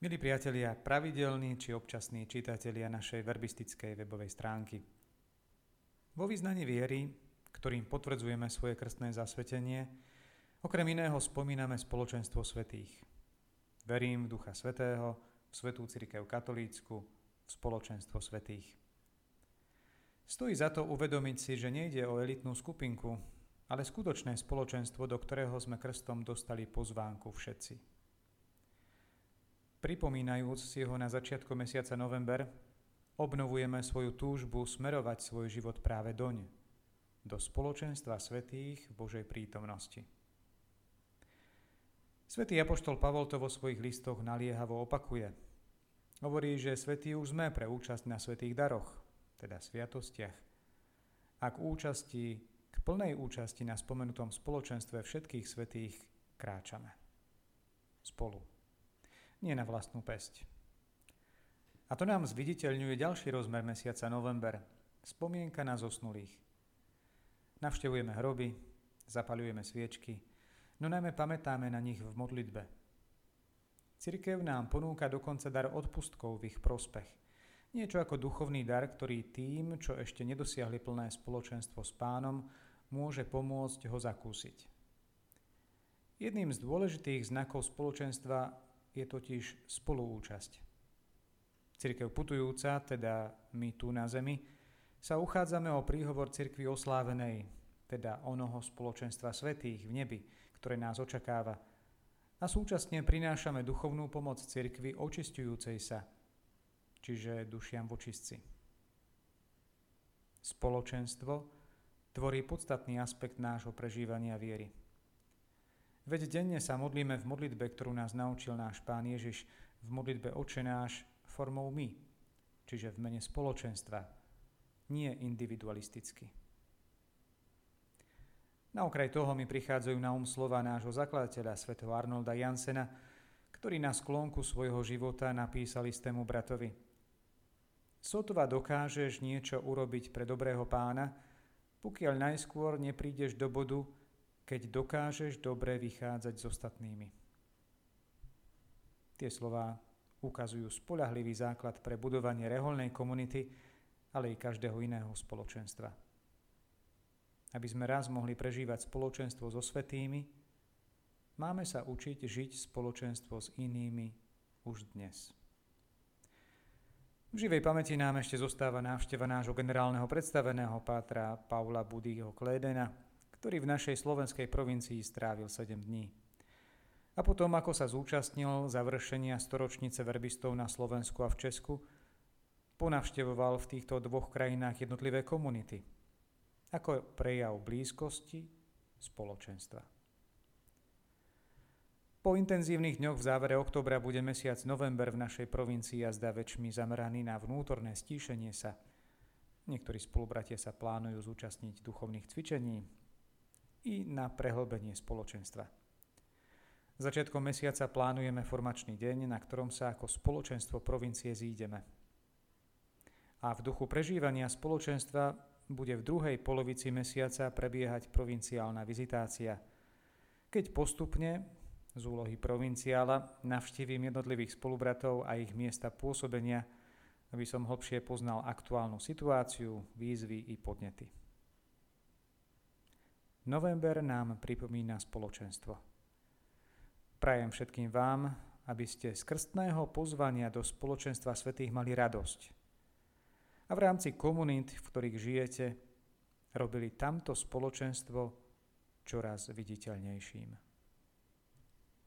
Milí priatelia, pravidelní či občasní čitatelia našej verbistickej webovej stránky. Vo význaní viery, ktorým potvrdzujeme svoje krstné zasvetenie, okrem iného spomíname spoločenstvo svetých. Verím v Ducha Svetého, v Svetú Církev katolícku, v spoločenstvo svetých. Stojí za to uvedomiť si, že nejde o elitnú skupinku, ale skutočné spoločenstvo, do ktorého sme krstom dostali pozvánku všetci. Pripomínajúc si ho na začiatku mesiaca november, obnovujeme svoju túžbu smerovať svoj život práve doň, do spoločenstva svetých v Božej prítomnosti. Svetý Apoštol Pavol to vo svojich listoch naliehavo opakuje. Hovorí, že svetí už sme pre účasť na svetých daroch, teda sviatostiach. A k účasti, k plnej účasti na spomenutom spoločenstve všetkých svetých kráčame. Spolu nie na vlastnú pesť. A to nám zviditeľňuje ďalší rozmer mesiaca november, spomienka na zosnulých. Navštevujeme hroby, zapalujeme sviečky, no najmä pamätáme na nich v modlitbe. Cirkev nám ponúka dokonca dar odpustkov v ich prospech. Niečo ako duchovný dar, ktorý tým, čo ešte nedosiahli plné spoločenstvo s pánom, môže pomôcť ho zakúsiť. Jedným z dôležitých znakov spoločenstva je totiž spoluúčasť. Cirkev putujúca, teda my tu na zemi, sa uchádzame o príhovor cirkvi oslávenej, teda onoho spoločenstva svetých v nebi, ktoré nás očakáva. A súčasne prinášame duchovnú pomoc cirkvi očistujúcej sa, čiže dušiam v očistci. Spoločenstvo tvorí podstatný aspekt nášho prežívania viery. Veď denne sa modlíme v modlitbe, ktorú nás naučil náš Pán Ježiš, v modlitbe Oče náš formou my, čiže v mene spoločenstva, nie individualisticky. Na okraj toho mi prichádzajú na um slova nášho zakladateľa, svätého Arnolda Jansena, ktorý na sklonku svojho života napísal istému bratovi. Sotva dokážeš niečo urobiť pre dobrého pána, pokiaľ najskôr neprídeš do bodu, keď dokážeš dobre vychádzať s ostatnými. Tie slová ukazujú spolahlivý základ pre budovanie reholnej komunity, ale i každého iného spoločenstva. Aby sme raz mohli prežívať spoločenstvo so svetými, máme sa učiť žiť spoločenstvo s inými už dnes. V živej pamäti nám ešte zostáva návšteva nášho generálneho predstaveného pátra Paula Budyho Klédena, ktorý v našej slovenskej provincii strávil 7 dní. A potom, ako sa zúčastnil završenia storočnice verbistov na Slovensku a v Česku, ponavštevoval v týchto dvoch krajinách jednotlivé komunity, ako prejav blízkosti spoločenstva. Po intenzívnych dňoch v závere oktobra bude mesiac november v našej provincii a väčšmi zameraný na vnútorné stíšenie sa. Niektorí spolubratia sa plánujú zúčastniť duchovných cvičení, i na prehlbenie spoločenstva. Začiatkom mesiaca plánujeme formačný deň, na ktorom sa ako spoločenstvo provincie zídeme. A v duchu prežívania spoločenstva bude v druhej polovici mesiaca prebiehať provinciálna vizitácia, keď postupne z úlohy provinciála navštívim jednotlivých spolubratov a ich miesta pôsobenia, aby som hlbšie poznal aktuálnu situáciu, výzvy i podnety. November nám pripomína spoločenstvo. Prajem všetkým vám, aby ste z krstného pozvania do spoločenstva svetých mali radosť. A v rámci komunít, v ktorých žijete, robili tamto spoločenstvo čoraz viditeľnejším.